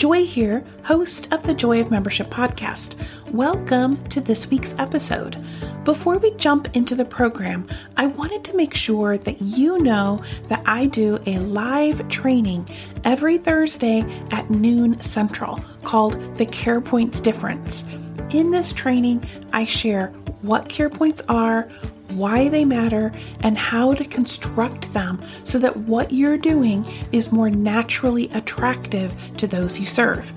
Joy here, host of the Joy of Membership podcast. Welcome to this week's episode. Before we jump into the program, I wanted to make sure that you know that I do a live training every Thursday at noon Central called the Care Points Difference. In this training, I share what care points are, why they matter, and how to construct them so that what you're doing is more naturally attractive to those you serve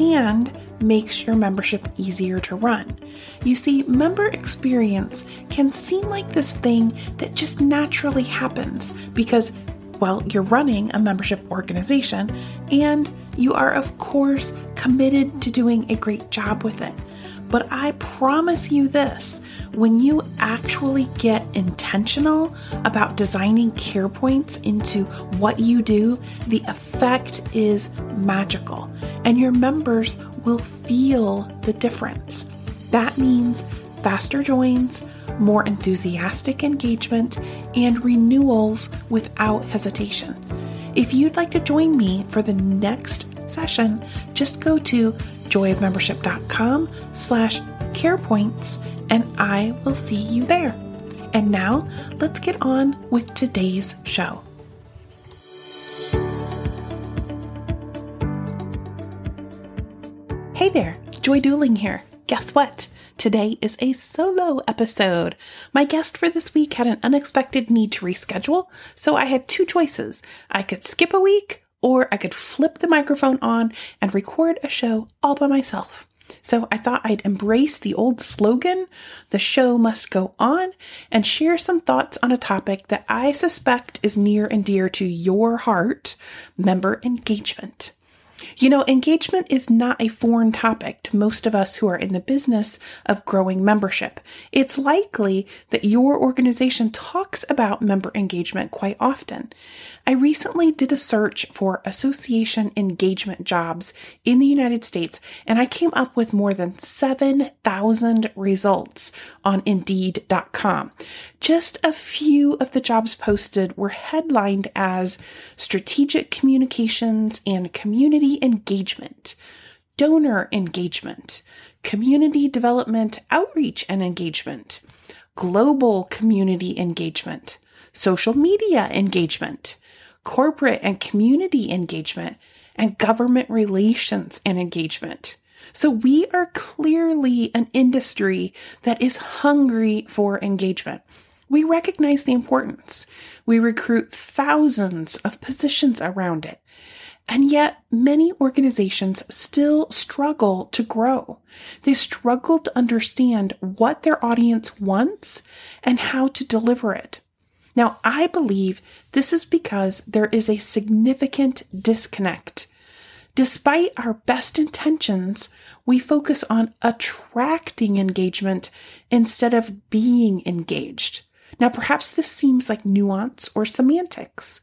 and makes your membership easier to run. You see, member experience can seem like this thing that just naturally happens because, well, you're running a membership organization and you are, of course, committed to doing a great job with it. But I promise you this when you actually get intentional about designing care points into what you do, the effect is magical, and your members will feel the difference. That means faster joins, more enthusiastic engagement, and renewals without hesitation. If you'd like to join me for the next session, just go to joyofmembership.com slash carepoints and I will see you there. And now let's get on with today's show. Hey there, Joy Duling here. Guess what? Today is a solo episode. My guest for this week had an unexpected need to reschedule, so I had two choices. I could skip a week or I could flip the microphone on and record a show all by myself. So I thought I'd embrace the old slogan, the show must go on, and share some thoughts on a topic that I suspect is near and dear to your heart member engagement. You know, engagement is not a foreign topic to most of us who are in the business of growing membership. It's likely that your organization talks about member engagement quite often. I recently did a search for association engagement jobs in the United States, and I came up with more than 7,000 results on Indeed.com. Just a few of the jobs posted were headlined as strategic communications and community engagement, donor engagement, community development outreach and engagement, global community engagement, social media engagement, corporate and community engagement, and government relations and engagement. So we are clearly an industry that is hungry for engagement. We recognize the importance. We recruit thousands of positions around it. And yet, many organizations still struggle to grow. They struggle to understand what their audience wants and how to deliver it. Now, I believe this is because there is a significant disconnect. Despite our best intentions, we focus on attracting engagement instead of being engaged. Now, perhaps this seems like nuance or semantics.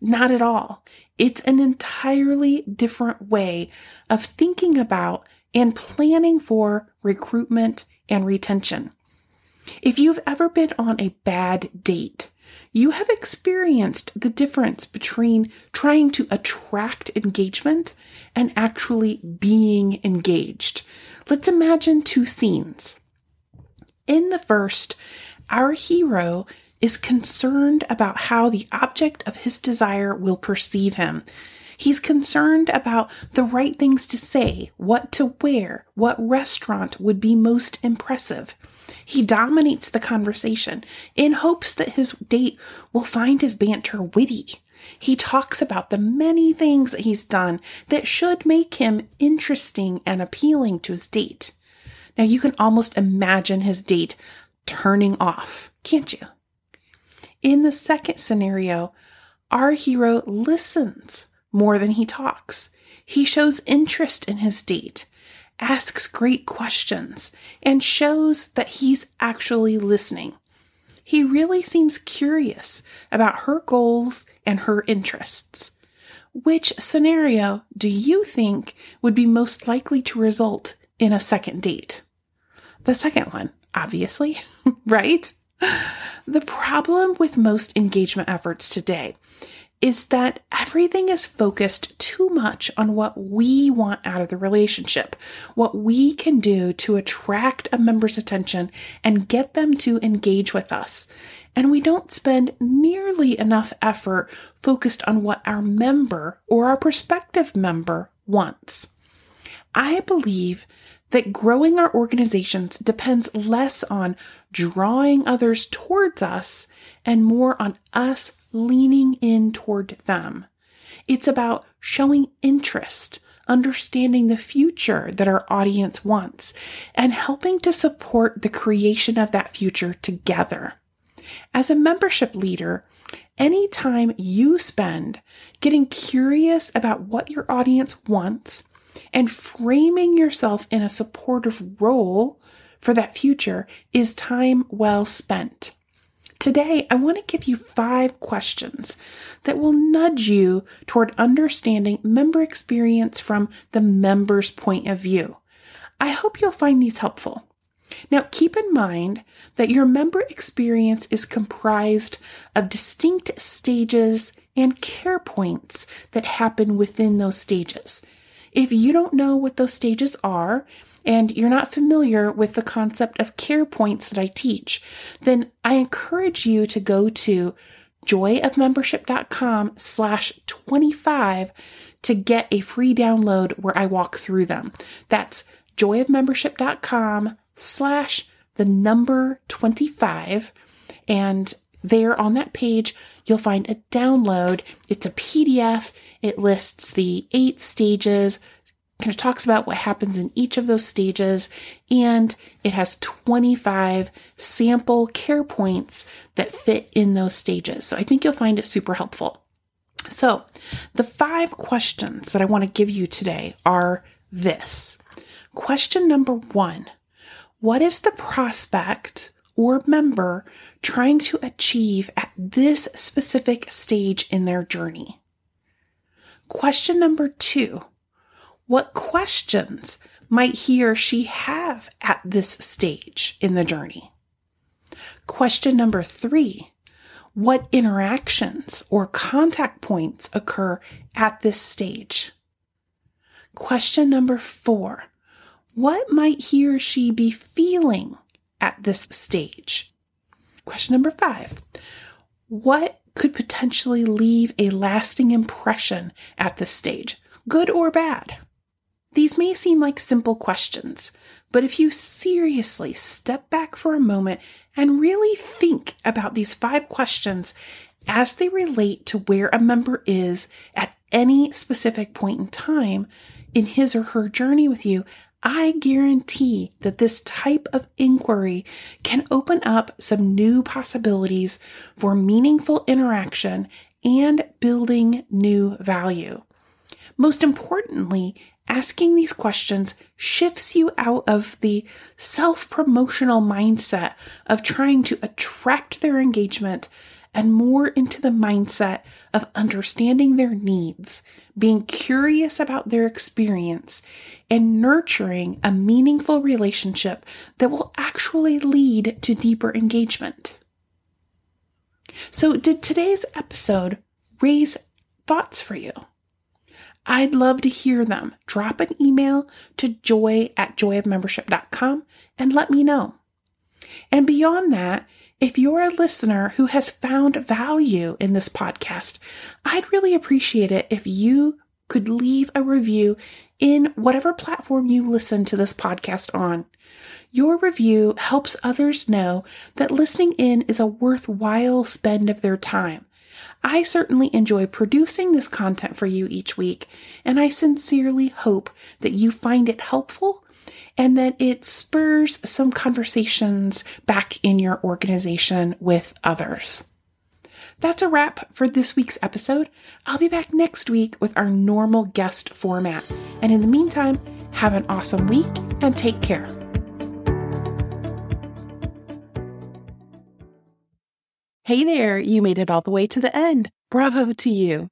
Not at all. It's an entirely different way of thinking about and planning for recruitment and retention. If you've ever been on a bad date, you have experienced the difference between trying to attract engagement and actually being engaged. Let's imagine two scenes. In the first, our hero is concerned about how the object of his desire will perceive him. He's concerned about the right things to say, what to wear, what restaurant would be most impressive. He dominates the conversation in hopes that his date will find his banter witty. He talks about the many things that he's done that should make him interesting and appealing to his date. Now you can almost imagine his date turning off, can't you? In the second scenario, our hero listens more than he talks. He shows interest in his date, asks great questions, and shows that he's actually listening. He really seems curious about her goals and her interests. Which scenario do you think would be most likely to result in a second date? The second one, obviously, right? The problem with most engagement efforts today is that everything is focused too much on what we want out of the relationship, what we can do to attract a member's attention and get them to engage with us. And we don't spend nearly enough effort focused on what our member or our prospective member wants. I believe that growing our organizations depends less on drawing others towards us and more on us leaning in toward them. It's about showing interest, understanding the future that our audience wants, and helping to support the creation of that future together. As a membership leader, any time you spend getting curious about what your audience wants and framing yourself in a supportive role for that future is time well spent. Today, I want to give you five questions that will nudge you toward understanding member experience from the member's point of view. I hope you'll find these helpful. Now, keep in mind that your member experience is comprised of distinct stages and care points that happen within those stages. If you don't know what those stages are, and you're not familiar with the concept of care points that I teach, then I encourage you to go to joyofmembership.com slash 25 to get a free download where I walk through them. That's joyofmembership.com slash the number 25. And there on that page, you'll find a download. It's a PDF. It lists the eight stages, kind of talks about what happens in each of those stages, and it has 25 sample care points that fit in those stages. So I think you'll find it super helpful. So, the five questions that I want to give you today are this. Question number one What is the prospect or member trying to achieve at this specific stage in their journey? Question number two What questions might he or she have at this stage in the journey? Question number three What interactions or contact points occur at this stage? Question number four What might he or she be feeling at this stage? Question number five What could potentially leave a lasting impression at this stage, good or bad? These may seem like simple questions, but if you seriously step back for a moment and really think about these five questions as they relate to where a member is at any specific point in time in his or her journey with you, I guarantee that this type of inquiry can open up some new possibilities for meaningful interaction and building new value. Most importantly, asking these questions shifts you out of the self promotional mindset of trying to attract their engagement and more into the mindset of understanding their needs, being curious about their experience, and nurturing a meaningful relationship that will actually lead to deeper engagement. So, did today's episode raise thoughts for you? I'd love to hear them. Drop an email to joy at joyofmembership.com and let me know. And beyond that, if you're a listener who has found value in this podcast, I'd really appreciate it if you could leave a review in whatever platform you listen to this podcast on. Your review helps others know that listening in is a worthwhile spend of their time. I certainly enjoy producing this content for you each week, and I sincerely hope that you find it helpful and that it spurs some conversations back in your organization with others. That's a wrap for this week's episode. I'll be back next week with our normal guest format. And in the meantime, have an awesome week and take care. Hey there, you made it all the way to the end. Bravo to you.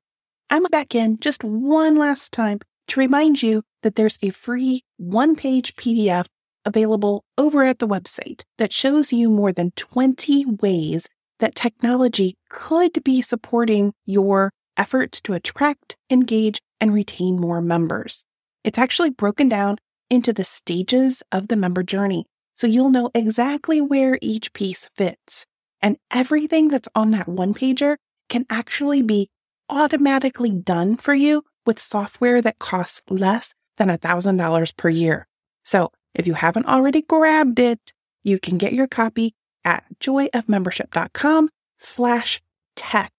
I'm back in just one last time to remind you that there's a free one page PDF available over at the website that shows you more than 20 ways that technology could be supporting your efforts to attract, engage, and retain more members. It's actually broken down into the stages of the member journey, so you'll know exactly where each piece fits. And everything that's on that one pager can actually be automatically done for you with software that costs less than $1,000 per year. So if you haven't already grabbed it, you can get your copy at joyofmembership.com slash tech.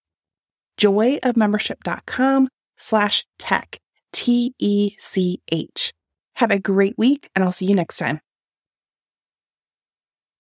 joyofmembership.com slash tech. T E C H. Have a great week, and I'll see you next time.